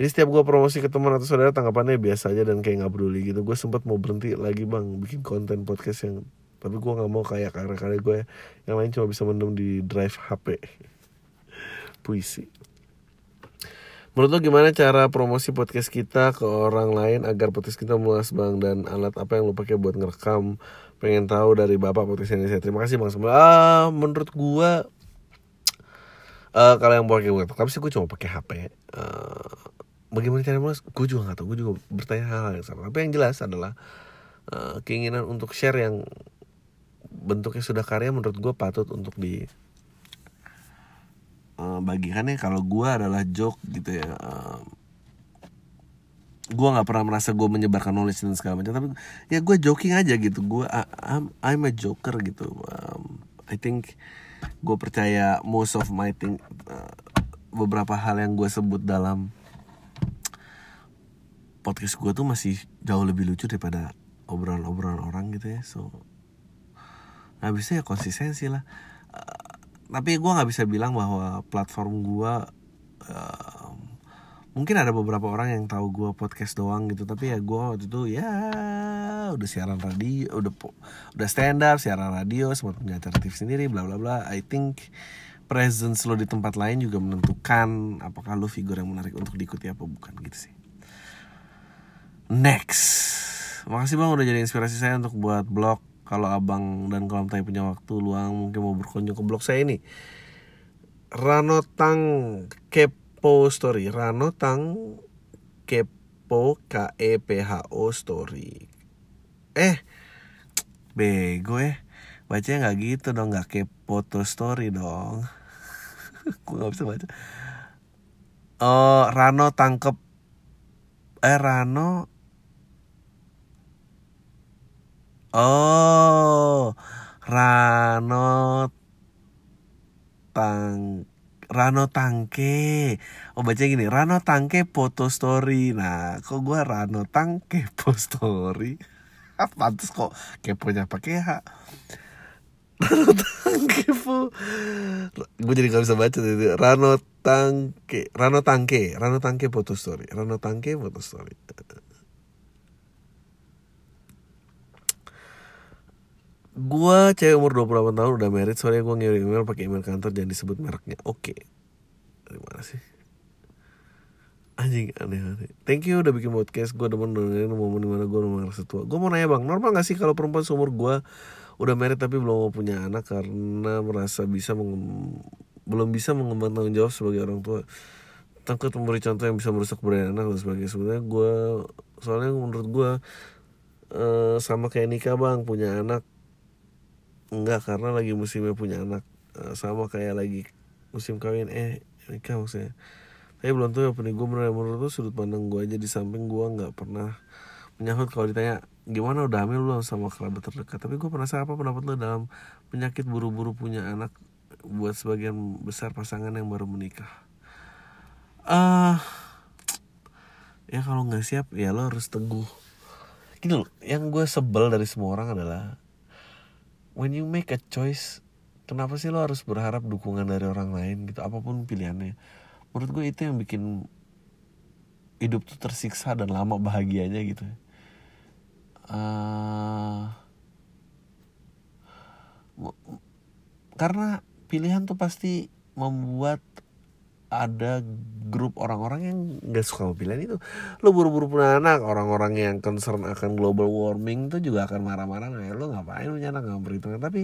jadi setiap gue promosi ke teman atau saudara tanggapannya biasa aja dan kayak nggak peduli gitu. Gue sempat mau berhenti lagi bang bikin konten podcast yang tapi gue nggak mau kayak karya-karya gue yang lain cuma bisa mendem di drive HP (laughs) puisi. Menurut lo gimana cara promosi podcast kita ke orang lain agar podcast kita meluas bang? Dan alat apa yang lo pakai buat ngerekam? Pengen tahu dari bapak podcast Indonesia. Terima kasih bang. Semua ah menurut gue uh, kalau yang pakai buat rekam sih gue cuma pakai HP uh, bagaimana cara mulai gue juga nggak tahu. Gue juga bertanya hal, hal yang sama. Tapi yang jelas adalah uh, keinginan untuk share yang bentuknya sudah karya menurut gue patut untuk di uh, bagikan ya. Kalau gue adalah joke gitu ya uh, gue nggak pernah merasa gue menyebarkan knowledge dan segala macam. Tapi ya gue joking aja gitu. Gue I'm, I'm a joker gitu. Um, I think gue percaya most of my thing uh, beberapa hal yang gue sebut dalam podcast gue tuh masih jauh lebih lucu daripada obrolan-obrolan orang gitu ya so bisa ya konsistensi lah. Uh, tapi gue nggak bisa bilang bahwa platform gue uh, mungkin ada beberapa orang yang tahu gue podcast doang gitu tapi ya gue waktu itu ya udah siaran radio udah udah stand up siaran radio sempat punya TV sendiri bla bla bla. I think presence lo di tempat lain juga menentukan apakah lo figur yang menarik untuk diikuti apa bukan gitu sih next. Makasih bang udah jadi inspirasi saya untuk buat blog. Kalau abang dan kolam tanya punya waktu luang mungkin mau berkunjung ke blog saya ini. Ranotang Kepo Story. Ranotang Kepo K E P H O Story. Eh bego eh bacanya nggak gitu dong nggak kepo to story dong. (laughs) Gue nggak bisa baca. Oh Rano tangkep. Eh Rano Oh, Rano Tang Rano Tangke. Oh baca gini, Rano Tangke foto story. Nah, kok gue Rano Tangke (laughs) post story? Pantes kok keponya pakai H. Rano Tangke po. Gue jadi gak bisa baca itu. Rano Tangke, Rano Tangke, Rano Tangke foto story. Rano Tangke foto story. Gua cewek umur 28 tahun udah married. Soalnya gue ngirim email pakai email kantor Jangan disebut mereknya. Oke. Okay. Dari mana sih anjing aneh-aneh thank you udah bikin podcast. Gue demen dengerin momen di mana gue merasa tua. Gue mau nanya bang normal gak sih kalau perempuan seumur gue udah married tapi belum mau punya anak karena merasa bisa belum bisa mengemban tanggung jawab sebagai orang tua? Takut memberi contoh yang bisa merusak budaya anak dan sebagainya. Sebenarnya gue soalnya menurut gue eh, sama kayak nikah bang punya anak enggak karena lagi musimnya punya anak. Eh, sama kayak lagi musim kawin. Eh nikah maksudnya. Tapi belum ya opini gue bener menurut tuh sudut pandang gue aja di samping gue nggak pernah menyahut kalau ditanya gimana udah hamil belum sama kerabat terdekat? Tapi gue penasaran apa pendapat lo dalam penyakit buru-buru punya anak buat sebagian besar pasangan yang baru menikah? Ah ya kalau nggak siap ya lo harus teguh. Gini loh yang gue sebel dari semua orang adalah when you make a choice kenapa sih lo harus berharap dukungan dari orang lain gitu? Apa pun pilihannya. Menurut gue itu yang bikin hidup tuh tersiksa dan lama bahagianya gitu. Mu- karena pilihan tuh pasti membuat ada grup orang-orang yang nggak suka pilihan itu. Lo buru-buru punya anak orang-orang yang concern akan global warming tuh juga akan marah-marah nah, lo ngapain punya anak? Nggak perhitungan tapi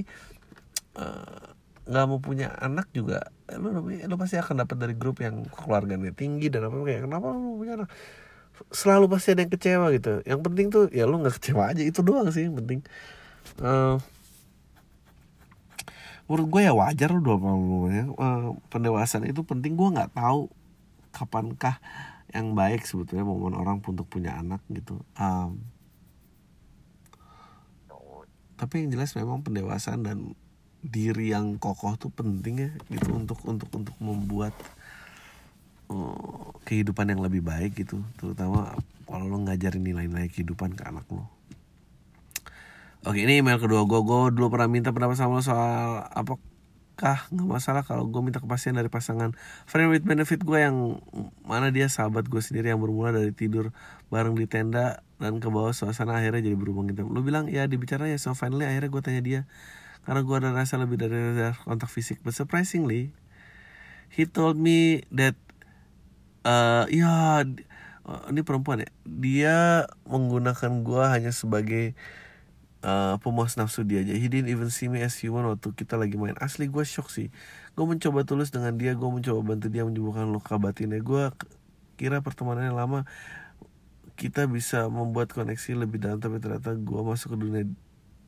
eh, nggak mau punya anak juga lo lo pasti akan dapat dari grup yang keluarganya tinggi dan apa kayak kenapa lo punya anak? Selalu pasti ada yang kecewa gitu. Yang penting tuh ya lo nggak kecewa aja itu doang sih yang penting. Eh, menurut gue ya wajar lo dua ya Eh, pendewasaan itu penting. Gue nggak tahu kapankah yang baik sebetulnya momen orang untuk punya anak gitu. Em, tapi yang jelas memang pendewasaan dan diri yang kokoh tuh penting ya gitu. Untuk untuk untuk membuat eh, kehidupan yang lebih baik gitu. Terutama kalau lo ngajarin nilai-nilai kehidupan ke anak lo Oke ini email kedua gue Gue dulu pernah minta pendapat sama lo soal Apakah nggak masalah kalau gue minta kepastian dari pasangan Friend with benefit gue yang Mana dia sahabat gue sendiri yang bermula dari tidur bareng di tenda Dan ke bawah suasana akhirnya jadi berhubung gitu. Lo bilang ya dibicara ya so finally akhirnya gue tanya dia Karena gue ada rasa lebih dari dari kontak fisik. But surprisingly He told me that eh ya ini perempuan ya. Dia menggunakan gua hanya sebagai eh, pemuas nafsu dia aja. He didn't even see me as human waktu kita lagi main. Asli gua shock sih. Gue mencoba tulus dengan dia gue mencoba bantu dia menyembuhkan luka batinnya. Gue kira pertemanan yang lama kita bisa membuat koneksi lebih dalam tapi ternyata gua masuk ke dunia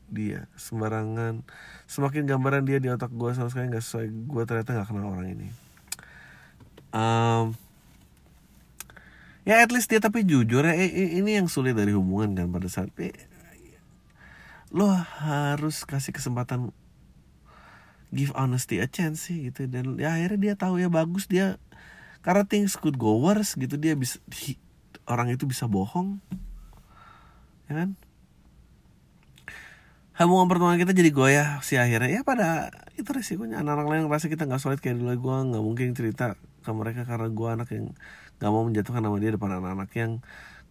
dia. Sembarangan. Semakin gambaran dia di otak gua sama sekali nggak sesuai gue ternyata nggak kenal orang ini. Em, ya at least dia tapi jujur ya ini yang sulit dari hubungan kan pada saat lo harus kasih kesempatan give honesty a chance sih gitu. Dan ya akhirnya dia tahu ya bagus dia karena things could go worse gitu. Dia bisa hi- orang itu bisa bohong ya kan? Hubungan pertemanan kita jadi goyah sih akhirnya. Ya pada itu resikonya. Anak-anak lain ngerasa kita nggak solid kayak dulu gue nggak mungkin cerita ke mereka karena gue anak yang nggak mau menjatuhkan nama dia depan anak-anak yang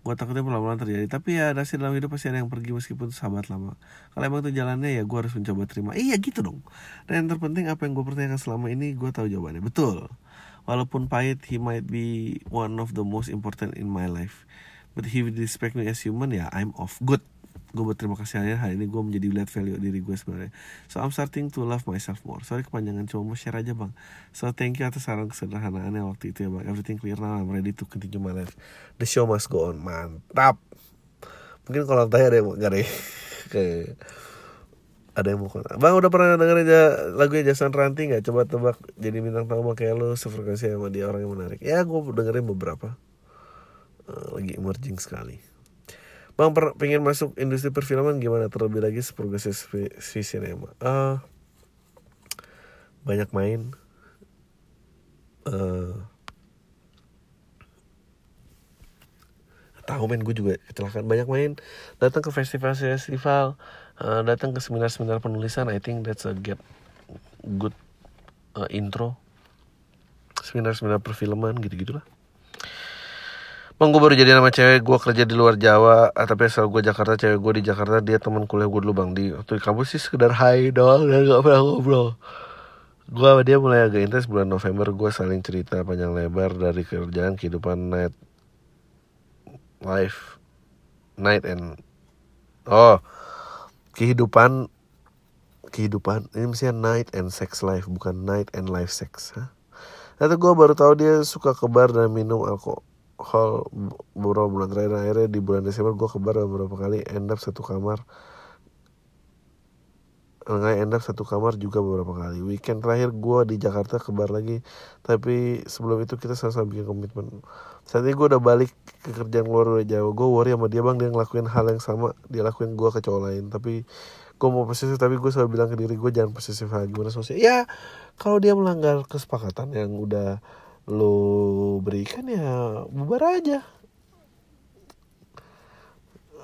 gue takutnya pelan-pelan terjadi. Tapi ya ada sih dalam hidup pasti ada yang pergi meskipun sahabat lama. Kalau emang itu jalannya ya gue harus mencoba terima. Iya gitu dong. Dan yang terpenting apa yang gue pertanyakan selama ini gue tahu jawabannya. Betul. Walaupun pahit he might be one of the most important in my life. But he will respect me as human ya I'm off good gue berterima kasih aja hari ini gue menjadi lihat value diri gue sebenarnya so I'm starting to love myself more sorry kepanjangan cuma mau share aja bang so thank you atas saran kesederhanaannya waktu itu ya bang everything clear now I'm ready to continue my life the show must go on mantap mungkin kalau tanya ada yang mau nggak deh kayak (laughs) ada yang mau. Bang udah pernah dengerin ja, lagunya Jason Ranti nggak? Coba tebak jadi bintang tamu kayak lu sefrekuensi sama dia orang yang menarik. Ya gue dengerin beberapa. Eh, lagi emerging sekali. Bang per, pengen masuk industri perfilman gimana? Terlebih lagi seprogresif si cinema? Eh, banyak main. Eh, tahu men gue juga kecelakaan. Banyak main. Datang ke festival-festival eh, datang ke seminar-seminar penulisan. I think that's a get good eh, intro. Seminar-seminar perfilman gitu Bang gue baru jadi nama cewek gue kerja di luar Jawa ah, tapi asal gue Jakarta cewek gue di Jakarta dia teman kuliah gue dulu bang di waktu di kampus sih sekedar hai doang dan gak pernah ngobrol gue sama dia mulai agak intens bulan November gue saling cerita panjang lebar dari kerjaan kehidupan night life night and oh kehidupan kehidupan ini misalnya night and sex life bukan night and life sex? Ternyata gue baru tahu dia suka ke bar dan minum alkohol beberapa bulan terakhir akhirnya di bulan Desember gue ke bar beberapa kali end up satu kamar. Nggak end up satu kamar juga beberapa kali. Weekend terakhir gue di Jakarta ke bar lagi. Tapi sebelum itu kita sama-sama bikin komitmen. Saat ini gue udah balik ke kerjaan luar udah jauh. Gue worry sama dia bang. Dia ngelakuin hal yang sama. Dia lakuin gue ke cowok lain. Tapi gue mau posesif tapi gue selalu bilang ke diri gue jangan posesif lagi. Gimana sosial ya kalau dia melanggar kesepakatan yang udah lo berikan ya bubar aja.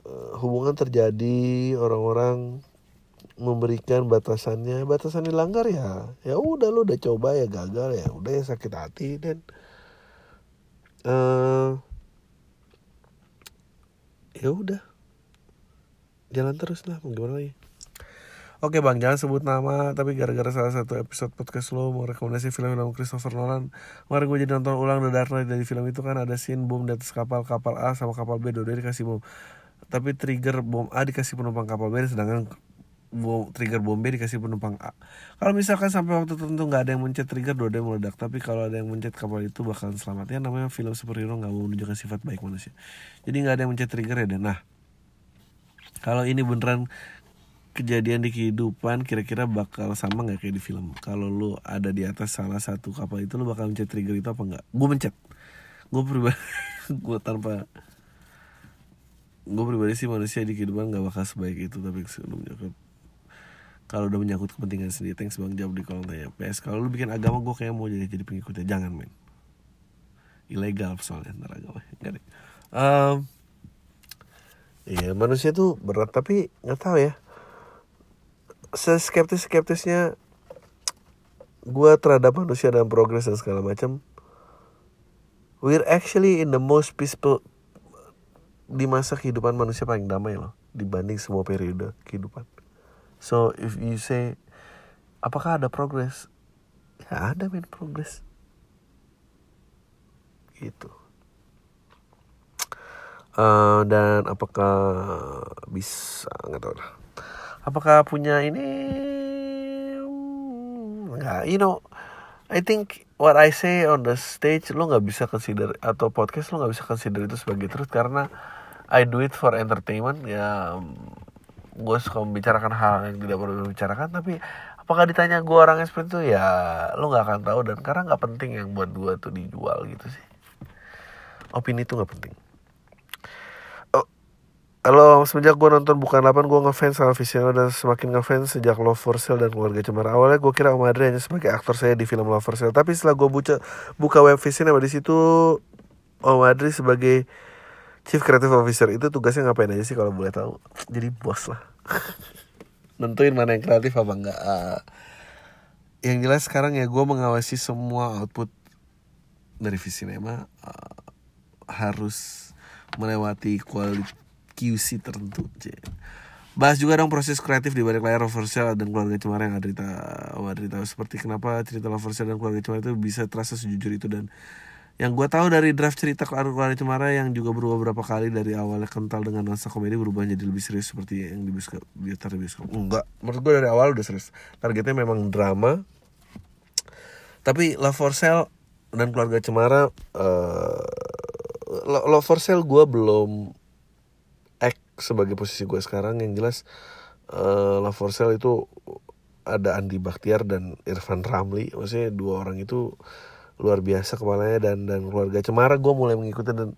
Eh, hubungan terjadi orang-orang memberikan batasannya batasan dilanggar ya. Ya udah lu udah coba ya gagal ya udah ya sakit hati dan uh, ya udah. Jalan terus lah mau gimana lagi Oke bang, jangan sebut nama, tapi gara-gara salah satu episode podcast lo mau rekomendasi film-film Christopher Nolan Kemarin gue jadi nonton ulang The Dark Knight dari film itu kan ada scene bom di atas kapal, kapal A sama kapal B, dua dikasih bom Tapi trigger bom A dikasih penumpang kapal B, sedangkan bom, trigger bom B dikasih penumpang A. Kalau misalkan sampai waktu tertentu nggak ada yang mencet trigger, dua ada meledak. Tapi kalau ada yang mencet kapal itu bakalan selamat. Ya namanya film superhero nggak mau menunjukkan sifat baik manusia. Jadi nggak ada yang mencet trigger ya. Dan nah, kalau ini beneran kejadian di kehidupan kira-kira bakal sama nggak kayak di film? Kalau lu ada di atas salah satu kapal itu lu bakal mencet trigger itu apa enggak gue mencet. Gue pribadi (laughs) gue tanpa gue pribadi sih manusia di kehidupan nggak bakal sebaik itu tapi sebelumnya kalau udah menyangkut kepentingan sendiri thanks bang jawab di kolom tanya. PS kalau lu bikin agama gue kayak mau jadi jadi pengikutnya. Jangan men. Ilegal soalnya ntar agama. Enggak deh. Um, iya manusia tuh berat tapi nggak tahu ya seskeptis skeptisnya gue terhadap manusia dan progres dan segala macam we're actually in the most peaceful di masa kehidupan manusia paling damai loh dibanding semua periode kehidupan. So if you say apakah ada progres? Ya ada men progres. Gitu. Uh, dan apakah bisa nggak tahu lah apakah punya ini? Nggak. You know I think what I say on the stage lo nggak bisa consider atau podcast lo nggak bisa consider itu sebagai truth karena I do it for entertainment. Ya gue suka membicarakan hal yang tidak perlu dibicarakan tapi apakah ditanya gue orangnya seperti itu? Ya lo nggak akan tahu dan karena nggak penting yang buat gue tuh dijual gitu sih. Opini itu nggak penting Halo, semenjak gue nonton Bukan 8, gue ngefans sama Visiono dan semakin ngefans sejak Love for Sale dan Keluarga Cemara. Awalnya gue kira Om Adri hanya sebagai aktor saya di film Love for Sale, tapi setelah gue buka, buka web Visiono di situ Om Adri sebagai Chief Creative Officer itu tugasnya ngapain aja sih kalau boleh tahu? Jadi bos lah. (laughs) Nentuin mana yang kreatif apa enggak. Uh, yang jelas sekarang ya gue mengawasi semua output dari Visinema uh, harus melewati kualitas QC tertentu C. Bahas juga dong proses kreatif di balik layar Loversel dan keluarga Cemara yang Adrita oh, Adrita seperti kenapa cerita Loversel dan keluarga Cemara itu bisa terasa sejujur itu dan yang gue tahu dari draft cerita keluarga Cemara yang juga berubah beberapa kali dari awalnya kental dengan nuansa komedi berubah jadi lebih serius seperti yang di bioskop di bioskop enggak. Menurut gue dari awal udah serius. Targetnya memang drama. Tapi Love for Sale dan keluarga Cemara uh, Love for Sale gue belum sebagai posisi gue sekarang yang jelas uh, Love for Sale itu ada Andi Baktiar dan Irfan Ramli. Maksudnya dua orang itu luar biasa kepalanya dan dan keluarga. Cemara gue mulai mengikuti dan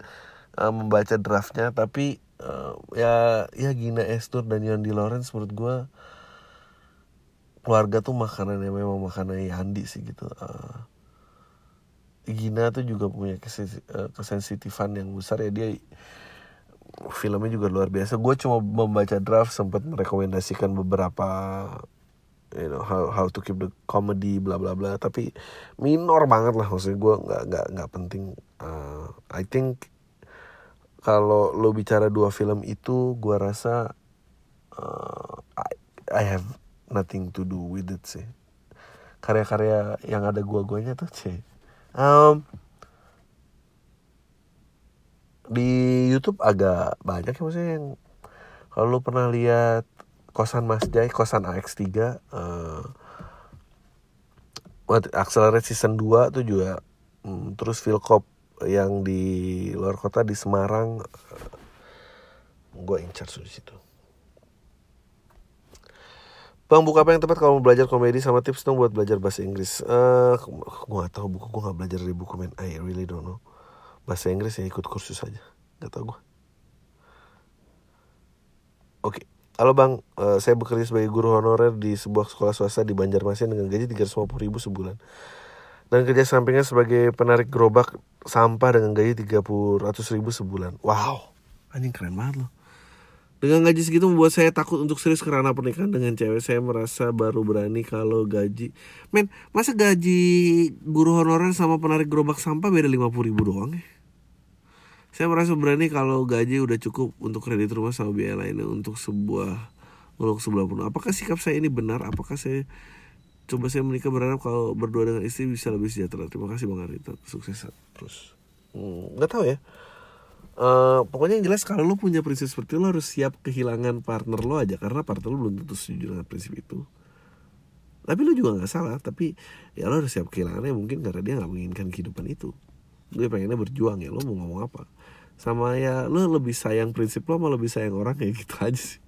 uh, membaca draftnya tapi uh, ya ya Gina Estur dan Yandi Lawrence menurut gue keluarga tuh makanan yang memang makanan Yandi sih gitu uh, Gina tuh juga punya kesensitifan yang besar ya. Dia filmnya juga luar biasa. Gue cuma membaca draft sempat merekomendasikan beberapa you know how how to keep the comedy bla bla bla. Tapi minor banget lah maksudnya gue nggak nggak nggak penting. Uh, I think kalau lo bicara dua film itu gue rasa uh, I, I have nothing to do with it sih. Karya-karya yang ada gua-guanya tuh sih um, di YouTube agak banyak ya maksudnya yang kalau lu pernah lihat kosan Mas Jai kosan AX3 uh, Accelerate season 2 tuh juga um, terus Philcop yang di luar kota di Semarang uh, gue incar di situ Bang buka apa yang tepat kalau mau belajar komedi sama tips dong buat belajar bahasa Inggris? Uh, gue gak tau buku gue gak belajar dari buku men. I really don't know. Bahasa Inggris ya ikut kursus aja. Gak tau gue. Oke. Halo bang, uh, saya bekerja sebagai guru honorer di sebuah sekolah swasta di Banjarmasin dengan gaji 350 ribu sebulan. Dan kerja sampingnya sebagai penarik gerobak sampah dengan gaji 300 ribu sebulan. Wow, anjing keren banget loh. Dengan gaji segitu membuat saya takut untuk serius karena pernikahan dengan cewek Saya merasa baru berani kalau gaji Men, masa gaji guru honorer sama penarik gerobak sampah beda 50 ribu doang ya? Saya merasa berani kalau gaji udah cukup untuk kredit rumah sama biaya lainnya untuk sebuah untuk sebelah pun. Apakah sikap saya ini benar? Apakah saya coba saya menikah berharap kalau berdua dengan istri bisa lebih sejahtera? Terima kasih Bang Arita, sukses terus. Hmm, gak tahu ya Uh, pokoknya yang jelas kalau lo punya prinsip seperti itu lo harus siap kehilangan partner lo aja karena partner lo belum tentu setuju dengan prinsip itu tapi lo juga nggak salah tapi ya lo harus siap kehilangannya mungkin karena dia nggak menginginkan kehidupan itu dia pengennya berjuang ya lo mau ngomong apa sama ya lo lebih sayang prinsip lo malah lebih sayang orang kayak gitu aja sih.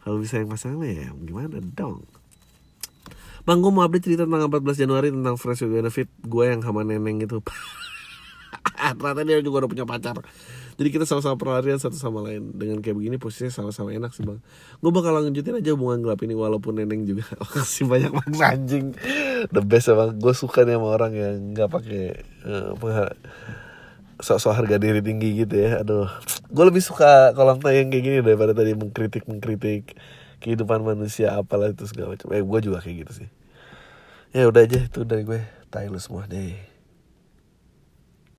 Kalau lebih sayang pasangan ya gimana dong? Bang, gue mau update cerita tentang 14 Januari tentang Fresh Benefit Gue yang sama neneng itu (laughs) ternyata dia juga udah punya pacar. Jadi kita sama-sama perlarian satu sama lain. Dengan kayak begini posisinya sama-sama enak sih bang. Gue bakal lanjutin aja hubungan gelap ini walaupun neneng juga. (laughs) Makasih banyak bang anjing the best bang. Gue suka nih sama orang yang nggak pakai uh, sok-sok harga diri tinggi gitu ya. Aduh gue lebih suka kolam tayang kayak gini daripada tadi mengkritik mengkritik kehidupan manusia apalah itu segala macam. Eh gue juga kayak gitu sih. Ya udah aja itu dari gue. Tahu semua deh